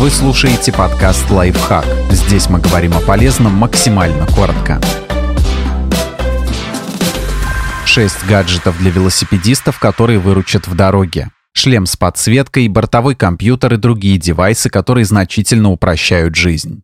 Вы слушаете подкаст «Лайфхак». Здесь мы говорим о полезном максимально коротко. Шесть гаджетов для велосипедистов, которые выручат в дороге. Шлем с подсветкой, бортовой компьютер и другие девайсы, которые значительно упрощают жизнь.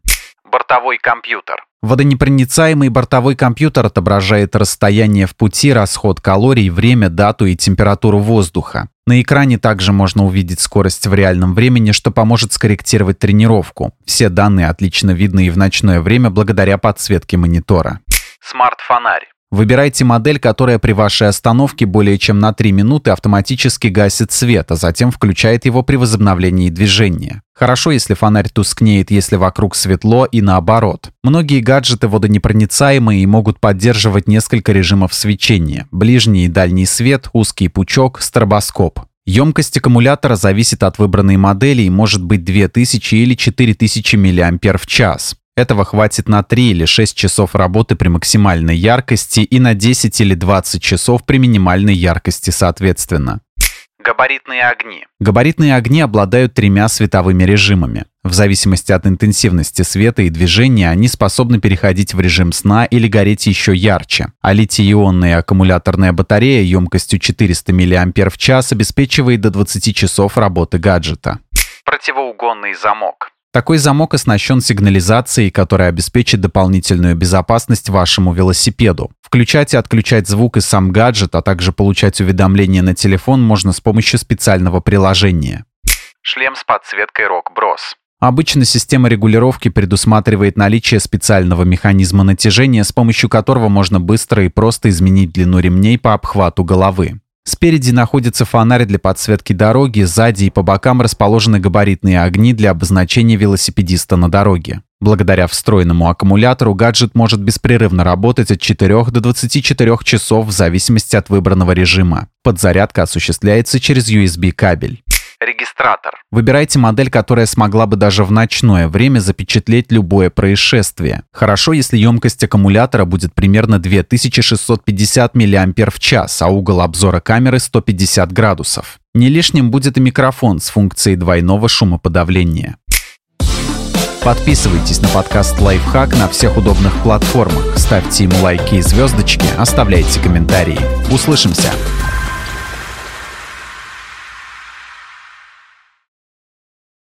Бортовой компьютер. Водонепроницаемый бортовой компьютер отображает расстояние в пути, расход калорий, время, дату и температуру воздуха. На экране также можно увидеть скорость в реальном времени, что поможет скорректировать тренировку. Все данные отлично видны и в ночное время благодаря подсветке монитора. Смарт-фонарь. Выбирайте модель, которая при вашей остановке более чем на 3 минуты автоматически гасит свет, а затем включает его при возобновлении движения. Хорошо, если фонарь тускнеет, если вокруг светло и наоборот. Многие гаджеты водонепроницаемые и могут поддерживать несколько режимов свечения. Ближний и дальний свет, узкий пучок, стробоскоп. Емкость аккумулятора зависит от выбранной модели и может быть 2000 или 4000 мАч. Этого хватит на 3 или 6 часов работы при максимальной яркости и на 10 или 20 часов при минимальной яркости соответственно. Габаритные огни. Габаритные огни обладают тремя световыми режимами. В зависимости от интенсивности света и движения они способны переходить в режим сна или гореть еще ярче. А литий-ионная аккумуляторная батарея емкостью 400 мАч обеспечивает до 20 часов работы гаджета. Противоугонный замок. Такой замок оснащен сигнализацией, которая обеспечит дополнительную безопасность вашему велосипеду. Включать и отключать звук и сам гаджет, а также получать уведомления на телефон можно с помощью специального приложения. Шлем с подсветкой Rock Bros. Обычно система регулировки предусматривает наличие специального механизма натяжения, с помощью которого можно быстро и просто изменить длину ремней по обхвату головы. Спереди находится фонарь для подсветки дороги, сзади и по бокам расположены габаритные огни для обозначения велосипедиста на дороге. Благодаря встроенному аккумулятору гаджет может беспрерывно работать от 4 до 24 часов в зависимости от выбранного режима. Подзарядка осуществляется через USB-кабель. Регистратор. Выбирайте модель, которая смогла бы даже в ночное время запечатлеть любое происшествие. Хорошо, если емкость аккумулятора будет примерно 2650 мАч, а угол обзора камеры 150 градусов. Не лишним будет и микрофон с функцией двойного шумоподавления. Подписывайтесь на подкаст «Лайфхак» на всех удобных платформах, ставьте ему лайки и звездочки, оставляйте комментарии. Услышимся!